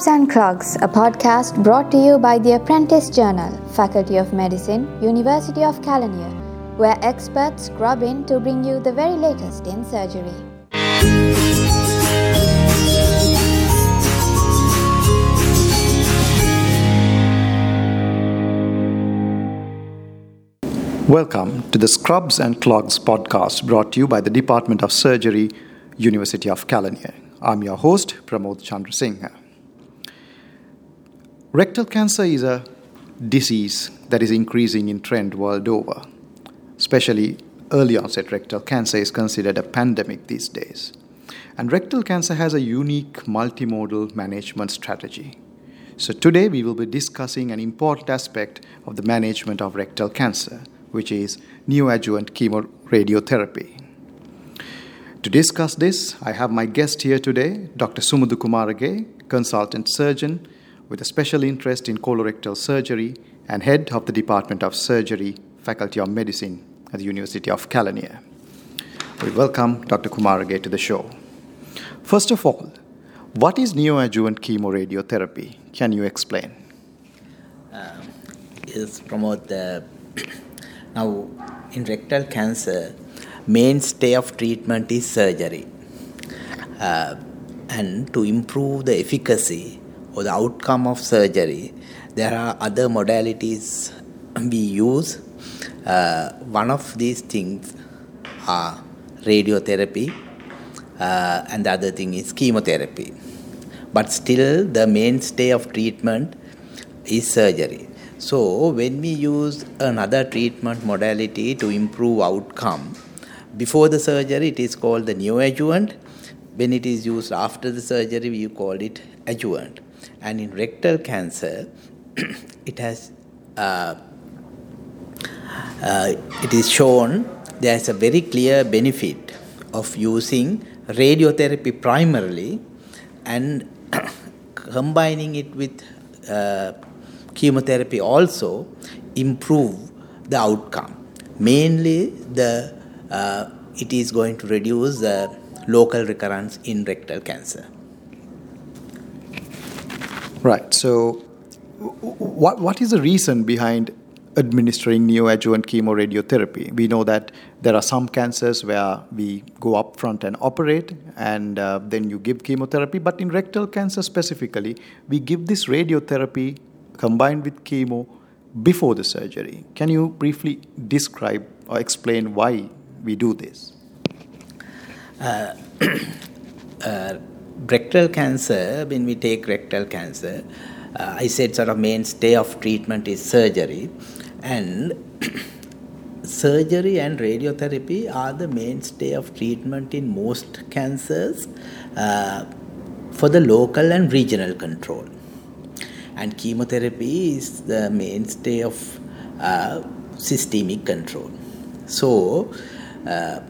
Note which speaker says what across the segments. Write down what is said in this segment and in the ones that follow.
Speaker 1: Scrubs and Clogs, a podcast brought to you by the Apprentice Journal, Faculty of Medicine, University of Kelaniya, where experts scrub in to bring you the very latest in surgery.
Speaker 2: Welcome to the Scrubs and Clogs podcast brought to you by the Department of Surgery, University of Kelaniya. I'm your host, Pramod Chandrasinghe. Rectal cancer is a disease that is increasing in trend world over. Especially early onset rectal cancer is considered a pandemic these days. And rectal cancer has a unique multimodal management strategy. So today we will be discussing an important aspect of the management of rectal cancer, which is neoadjuvant chemoradiotherapy. To discuss this, I have my guest here today, Dr. Sumudhu Kumarage, consultant surgeon with a special interest in colorectal surgery and head of the Department of Surgery, Faculty of Medicine at the University of Kelaniya. We welcome Dr. Kumarage to the show. First of all, what is neoadjuvant chemoradiotherapy? Can you explain?
Speaker 3: Uh, yes, Pramod the now in rectal cancer, mainstay of treatment is surgery, uh, and to improve the efficacy or the outcome of surgery, there are other modalities we use. Uh, one of these things are radiotherapy, uh, and the other thing is chemotherapy. But still, the mainstay of treatment is surgery. So, when we use another treatment modality to improve outcome, before the surgery it is called the neoadjuvant. When it is used after the surgery, we call it adjuvant and in rectal cancer it has uh, uh, it is shown there is a very clear benefit of using radiotherapy primarily and combining it with uh, chemotherapy also improve the outcome. Mainly the uh, it is going to reduce the local recurrence in rectal cancer
Speaker 2: Right. So, what, what is the reason behind administering neoadjuvant chemoradiotherapy? We know that there are some cancers where we go up front and operate, and uh, then you give chemotherapy. But in rectal cancer specifically, we give this radiotherapy combined with chemo before the surgery. Can you briefly describe or explain why we do this?
Speaker 3: Uh, uh, rectal cancer, when we take rectal cancer, uh, I said sort of mainstay of treatment is surgery, and surgery and radiotherapy are the mainstay of treatment in most cancers uh, for the local and regional control. And chemotherapy is the mainstay of uh, systemic control. So, uh,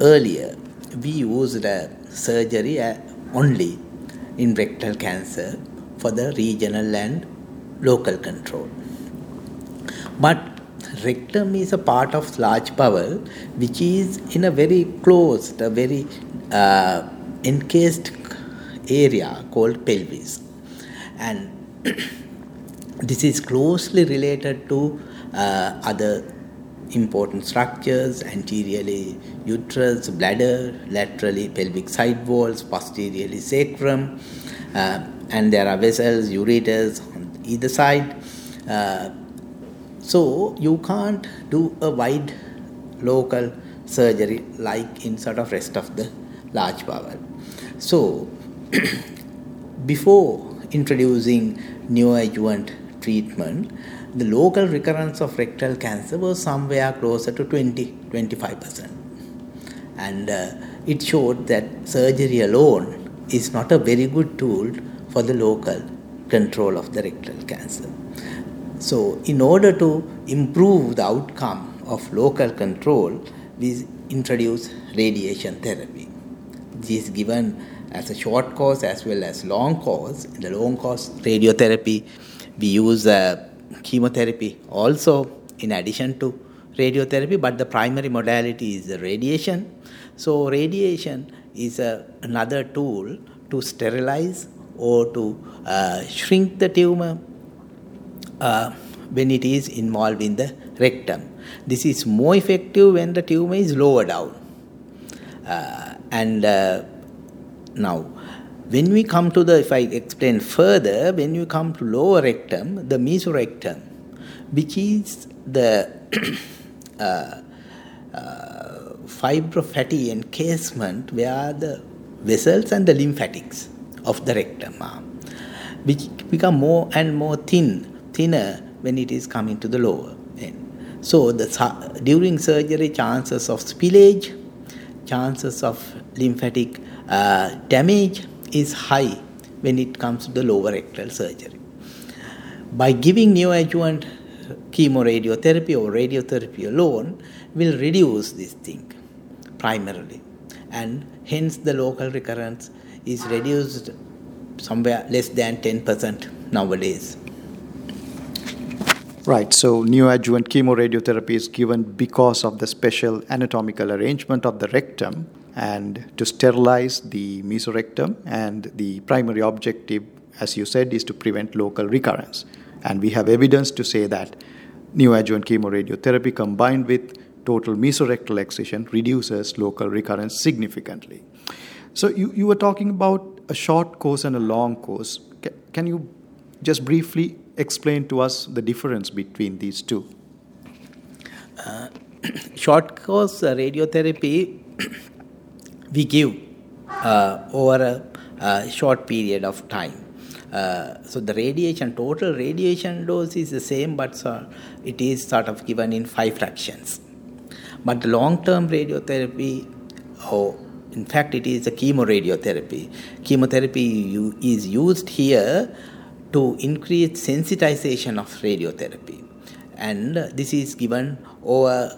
Speaker 3: earlier we used surgery only in rectal cancer for the regional and local control. But rectum is a part of large bowel which is in a very closed, a very uh, encased area called pelvis. And this is closely related to uh, other important structures anteriorly uterus, bladder, laterally pelvic side walls, posteriorly sacrum, uh, and there are vessels, ureters on either side. Uh, so you can't do a wide local surgery like in sort of rest of the large bowel. So before introducing new neoadjuvant treatment, the local recurrence of rectal cancer was somewhere closer to 20 25%. And uh, it showed that surgery alone is not a very good tool for the local control of the rectal cancer. So, in order to improve the outcome of local control, we introduce radiation therapy. This is given as a short course as well as long course. In the long course radiotherapy, we use uh, chemotherapy also in addition to radiotherapy, but the primary modality is the radiation. So, radiation is a, another tool to sterilize or to uh, shrink the tumor uh, when it is involved in the rectum. This is more effective when the tumor is lower down. Uh, and uh, now, when we come to the, if I explain further, when you come to lower rectum, the mesorectum, which is the uh, uh, fibrofatty encasement where the vessels and the lymphatics of the rectum are, which become more and more thin, thinner when it is coming to the lower end. So the during surgery, chances of spillage, chances of lymphatic uh, damage is high when it comes to the lower rectal surgery. By giving neoadjuvant chemoradiotherapy or radiotherapy alone will reduce this thing primarily and hence the local recurrence is reduced somewhere less than 10% nowadays.
Speaker 2: Right, so neoadjuvant chemoradiotherapy is given because of the special anatomical arrangement of the rectum and to sterilize the mesorectum, and the primary objective, as you said, is to prevent local recurrence. And we have evidence to say that neoadjuvant chemoradiotherapy combined with total mesorectal excision reduces local recurrence significantly. So, you, you were talking about a short course and a long course. Can you just briefly explain to us the difference between these two?
Speaker 3: Uh, short course uh, radiotherapy we give uh, over a, a, short period of time. Uh, so the radiation, total radiation dose is the same, but so it is sort of given in five fractions. But the long-term radiotherapy, oh, in fact, it is a chemoradiotherapy. Chemotherapy is used here to increase sensitization of radiotherapy. And this is given over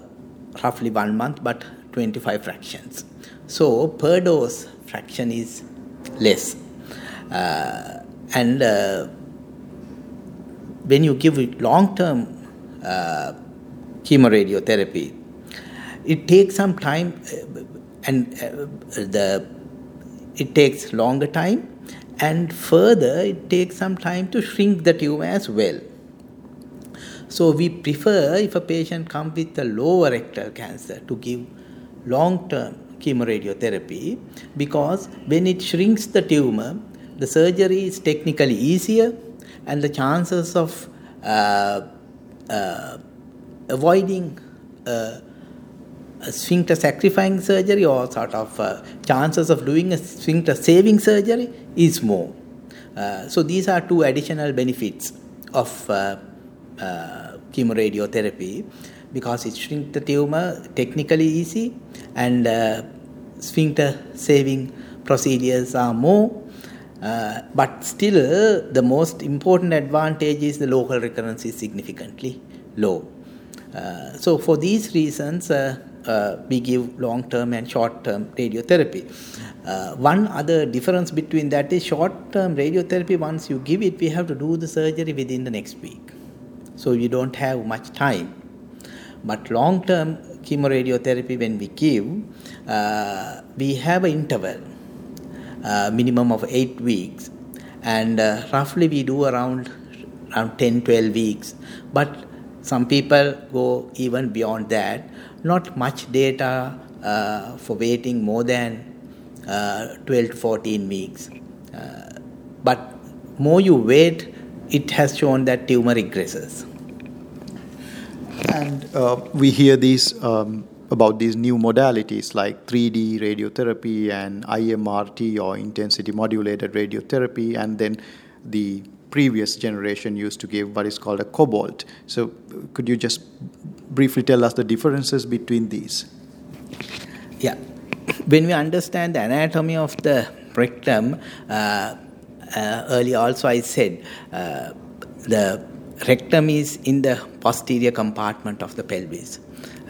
Speaker 3: roughly one month, but 25 fractions. So per dose fraction is less. Uh, and uh, when you give long term uh, chemoradiotherapy, it takes some time uh, and uh, the it takes longer time and further it takes some time to shrink the tumor as well so we prefer if a patient comes with a lower rectal cancer to give long term chemoradiotherapy because when it shrinks the tumor the surgery is technically easier and the chances of uh, uh, avoiding uh, a sphincter sacrificing surgery or sort of uh, chances of doing a sphincter saving surgery is more. Uh, so these are two additional benefits of uh, chemoradiotherapy because it shrinks the tumor technically easy and uh, sphincter saving procedures are more uh, but still, the most important advantage is the local recurrence is significantly low. Uh, so, for these reasons, uh, uh we give long term and short term radiotherapy. Uh, one other difference between that is short term radiotherapy, once you give it, we have to do the surgery within the next week. So, you don't have much time. But long term chemoradiotherapy, when we give, uh, we have an interval uh, minimum of 8 weeks. And uh, roughly we do around around 10 12 weeks. But some people go even beyond that. Not much data uh, for waiting more than uh, 12 to 14 weeks. Uh, but more you wait it has shown that tumor regresses
Speaker 2: and uh, we hear these um, about these new modalities like 3D radiotherapy and IMRT or intensity modulated radiotherapy, and then the previous generation used to give what is called a cobalt. So, could you just briefly tell us the differences between these?
Speaker 3: Yeah, when we understand the anatomy of the rectum, uh, uh, earlier also I said uh, the rectum is in the posterior compartment of the pelvis.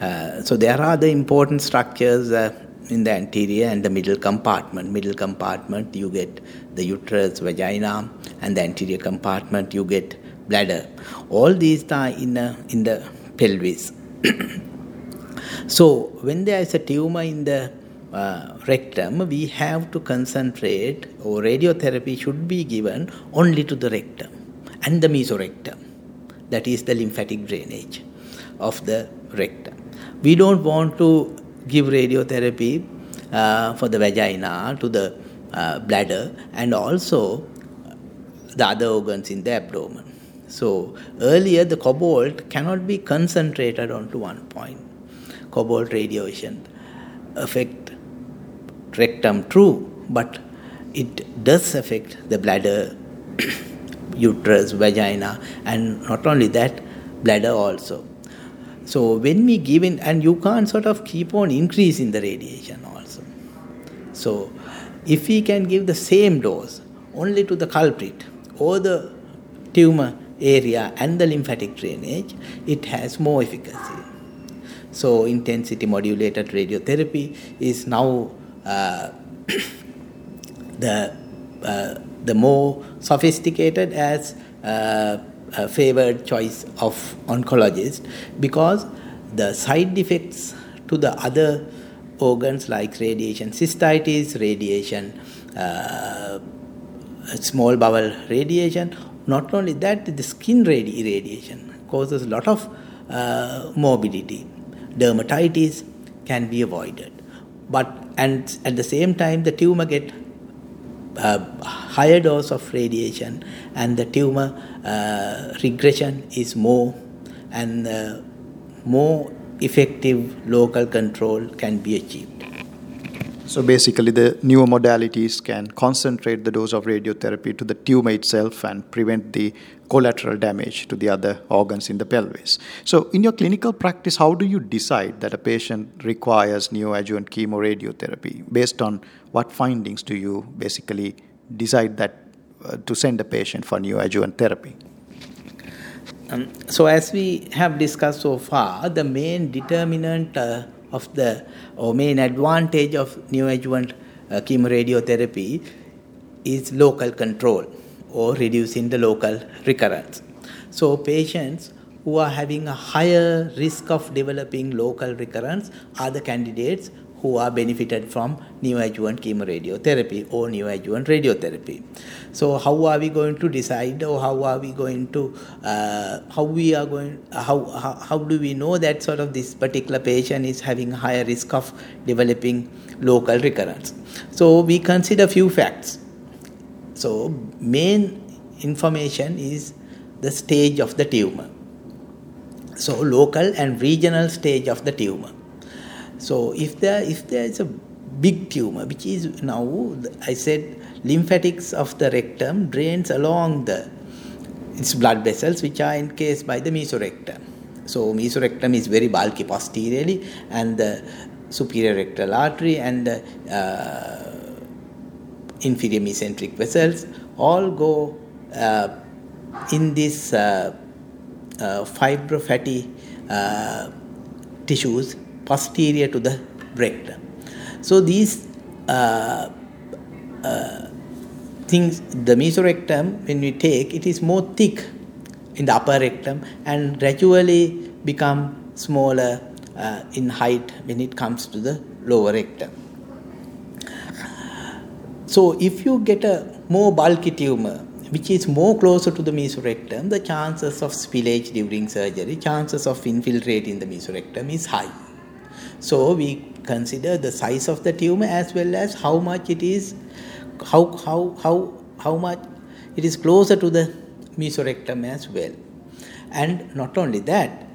Speaker 3: Uh, so there are the important structures uh, in the anterior and the middle compartment. Middle compartment you get the uterus, vagina, and the anterior compartment you get bladder. All these are in uh, in the pelvis. so when there is a tumor in the uh, rectum, we have to concentrate, or radiotherapy should be given only to the rectum and the mesorectum. That is the lymphatic drainage of the rectum. We don't want to give radiotherapy uh, for the vagina, to the uh, bladder, and also the other organs in the abdomen. So earlier the cobalt cannot be concentrated onto one point. Cobalt radiation affect rectum true, but it does affect the bladder, uterus, vagina, and not only that, bladder also. So when we give in, and you can't sort of keep on increasing the radiation also. So if we can give the same dose only to the culprit or the tumor area and the lymphatic drainage, it has more efficacy. So intensity modulated radiotherapy is now uh, the uh, the more sophisticated as uh, a favored choice of oncologist because the side effects to the other organs like radiation cystitis, radiation, uh, small bowel radiation. Not only that, the skin radi- radiation causes a lot of uh, morbidity. Dermatitis can be avoided, but and at the same time, the tumor get higher dose of radiation and the tumor uh, regression is more and uh, more effective local control can be achieved.
Speaker 2: So basically, the newer modalities can concentrate the dose of radiotherapy to the tumor itself and prevent the collateral damage to the other organs in the pelvis. So, in your clinical practice, how do you decide that a patient requires neoadjuvant chemoradiotherapy? Based on what findings do you basically decide that uh, to send a patient for neoadjuvant therapy?
Speaker 3: Um, so, as we have discussed so far, the main determinant uh, of the or main advantage of neoadjuvant uh, chemoradiotherapy is local control or reducing the local recurrence. So, patients who are having a higher risk of developing local recurrence are the candidates who are benefited from neoadjuvant chemoradiotherapy or neoadjuvant radiotherapy. So how are we going to decide or how are we going to, uh, how we are going, how, how, how do we know that sort of this particular patient is having higher risk of developing local recurrence? So we consider few facts. So main information is the stage of the tumor. So local and regional stage of the tumor. So if there if there is a big tumor, which is now I said lymphatics of the rectum drains along the its blood vessels, which are encased by the mesorectum. So mesorectum is very bulky posteriorly, and the superior rectal artery and the uh, inferior mesenteric vessels all go uh, in this uh, uh, fibrofatty uh, tissues posterior to the rectum. So these uh, uh, things, the mesorectum, when we take, it is more thick in the upper rectum and gradually become smaller in height when it comes to the lower rectum. So if you get a more bulky tumor, which is more closer to the mesorectum, the chances of spillage during surgery, chances of infiltrating the mesorectum is high. So we consider the size of the tumor as well as how much it is, how, how, how, how much it is closer to the mesorectum as well. And not only that,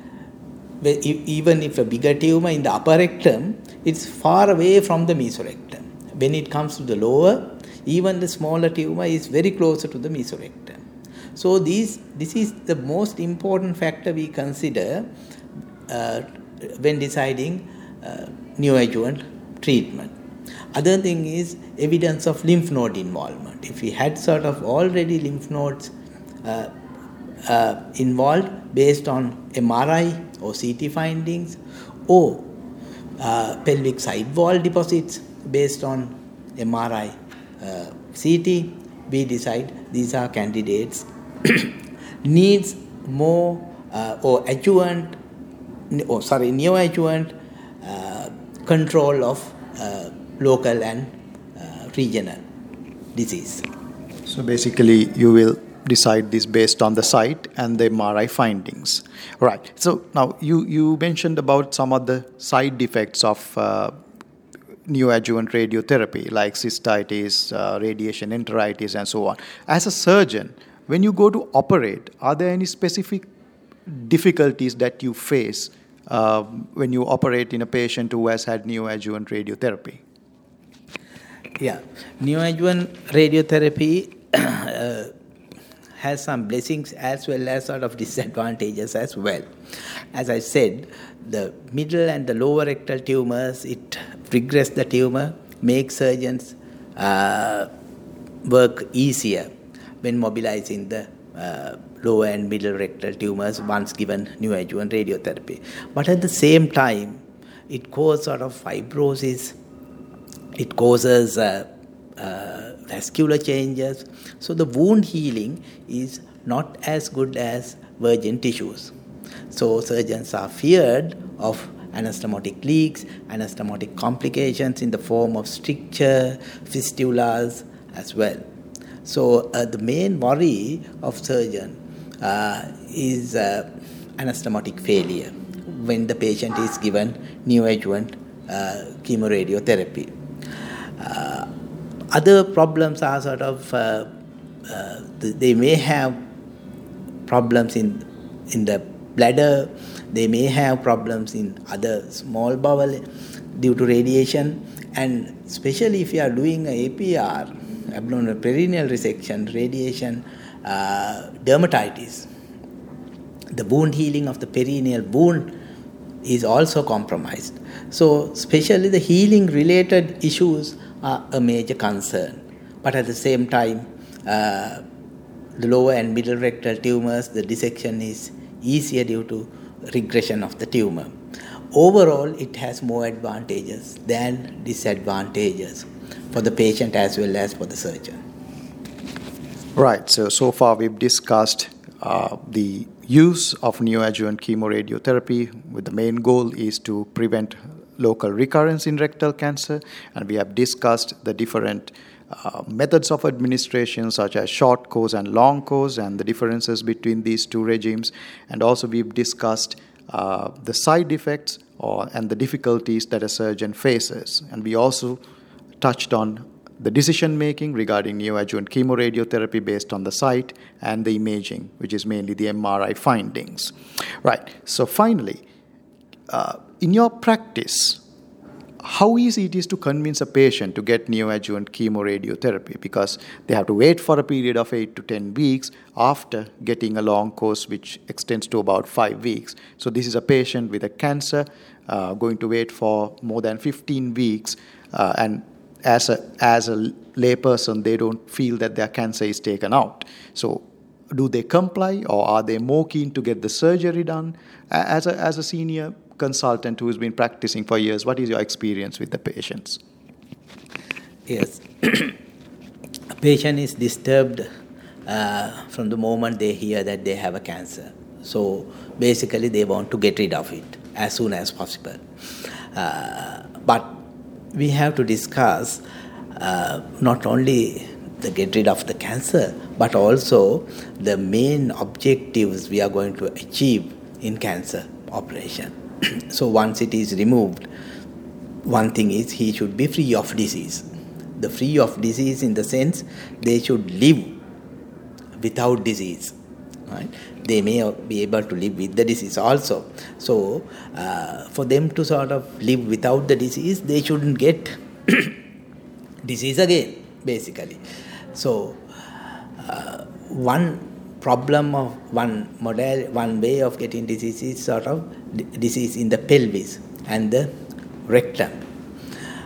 Speaker 3: even if a bigger tumor in the upper rectum, it's far away from the mesorectum. When it comes to the lower, even the smaller tumor is very closer to the mesorectum. So these, this is the most important factor we consider uh, when deciding uh, neoadjuvant treatment. Other thing is evidence of lymph node involvement. If we had sort of already lymph nodes uh, uh, involved based on MRI or CT findings or uh, pelvic side wall deposits based on MRI, uh, CT, we decide these are candidates. Needs more uh, or adjuvant, or sorry, neoadjuvant control of uh, local and uh, regional disease.
Speaker 2: So basically, you will decide this based on the site and the MRI findings. Right. So now you, you mentioned about some of the side effects of uh, neoadjuvant radiotherapy like cystitis, uh, radiation enteritis, and so on. As a surgeon, when you go to operate, are there any specific difficulties that you face uh, when you operate in a patient who has had neoadjuvant radiotherapy?
Speaker 3: Yeah, neoadjuvant radiotherapy uh, has some blessings as well as sort of disadvantages as well. As I said, the middle and the lower rectal tumors, it regress the tumor, make surgeons uh, work easier when mobilizing the uh, lower and middle rectal tumors once given neoadjuvant radiotherapy. But at the same time, it causes sort of fibrosis, it causes uh, uh, vascular changes. So the wound healing is not as good as virgin tissues. So surgeons are feared of anastomotic leaks, anastomotic complications in the form of stricture, fistulas as well. So uh, the main worry of surgeon uh, is uh, anastomotic failure when the patient is given neoadjuvant uh, chemoradiotherapy. Uh, other problems are sort of uh, uh, they may have problems in in the bladder, they may have problems in other small bowel due to radiation, and especially if you are doing a APR, abdominal perineal resection, radiation, uh, dermatitis, the wound healing of the perineal wound is also compromised. So, especially the healing related issues are a major concern. But at the same time, uh, the lower and middle rectal tumors, the dissection is easier due to regression of the tumor. Overall, it has more advantages than disadvantages for the patient as well as for the surgeon.
Speaker 2: Right. So, so far we've discussed uh, the use of neoadjuvant chemoradiotherapy with the main goal is to prevent local recurrence in rectal cancer, and we have discussed the different uh, methods of administration, such as short course and long course, and the differences between these two regimes. And also, we've discussed uh, the side effects or, and the difficulties that a surgeon faces. And we also touched on the decision making regarding neoadjuvant chemoradiotherapy based on the site and the imaging, which is mainly the MRI findings. Right. So, finally, uh, in your practice, how easy it is to convince a patient to get neoadjuvant chemoradiotherapy because they have to wait for a period of 8 to 10 weeks after getting a long course which extends to about 5 weeks. So this is a patient with a cancer uh, going to wait for more than 15 weeks uh, and as a as a layperson they don't feel that their cancer is taken out. So do they comply or are they more keen to get the surgery done? As a, as a senior consultant who's been practicing for years, what is your experience with the patients?
Speaker 3: Yes. a patient is disturbed uh, from the moment they hear that they have a cancer. So basically, they want to get rid of it as soon as possible. Uh, but we have to discuss uh, not only the get rid of the cancer, but also the main objectives we are going to achieve in cancer operation. so once it is removed, one thing is he should be free of disease. The free of disease in the sense they should live without disease. Right? They may be able to live with the disease also. So, uh, for them to sort of live without the disease, they shouldn't get disease again, basically. So, uh, one problem of one model, one way of getting disease is sort of disease in the pelvis and the rectum.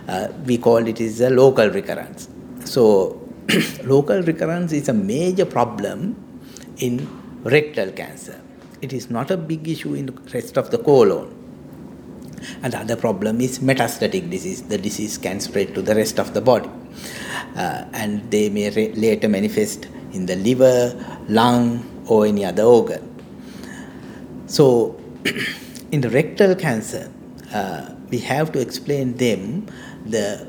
Speaker 3: Uh, we call it is a local recurrence. So, local recurrence is a major problem in rectal cancer. It is not a big issue in the rest of the colon. And the other problem is metastatic disease. The disease can spread to the rest of the body. Uh, and they may re- later manifest in the liver, lung, or any other organ. So, in the rectal cancer, uh, we have to explain them the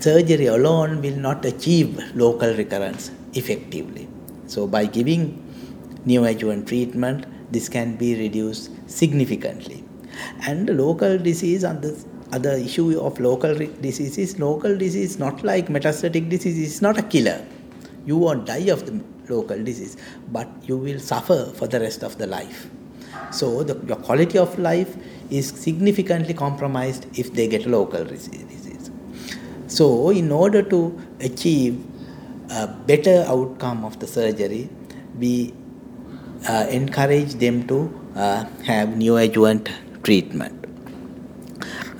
Speaker 3: surgery alone will not achieve local recurrence effectively. So, by giving neoadjuvant treatment, this can be reduced significantly. And local disease and the other issue of local disease is local disease not like metastatic disease it's not a killer you won't die of the local disease but you will suffer for the rest of the life. So the, your quality of life is significantly compromised if they get local disease. So in order to achieve a better outcome of the surgery we uh, encourage them to uh, have neoadjuvant treatment.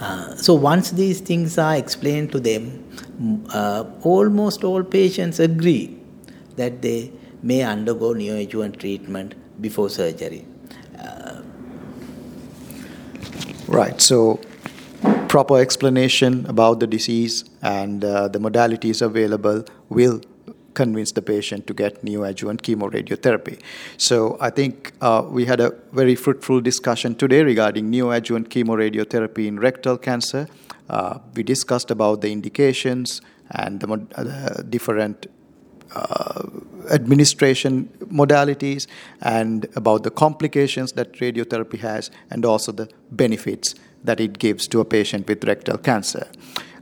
Speaker 3: Uh, so once these things are explained to them, uh, almost all patients agree that they may undergo neoadjuvant treatment before surgery. Uh,
Speaker 2: right. So proper explanation about the disease and uh, the modalities available will convince the patient to get neoadjuvant chemoradiotherapy. So I think uh, we had a very fruitful discussion today regarding neoadjuvant chemoradiotherapy in rectal cancer. Uh, we discussed about the indications and the uh, different administration modalities and about the complications that radiotherapy has and also the benefits that it gives to a patient with rectal cancer.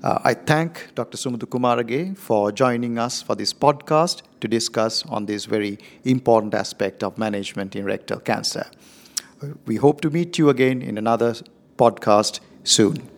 Speaker 2: Uh, I thank Dr. Sumudhu Kumarage for joining us for this podcast to discuss on this very important aspect of management in rectal cancer. We hope to meet you again in another podcast soon.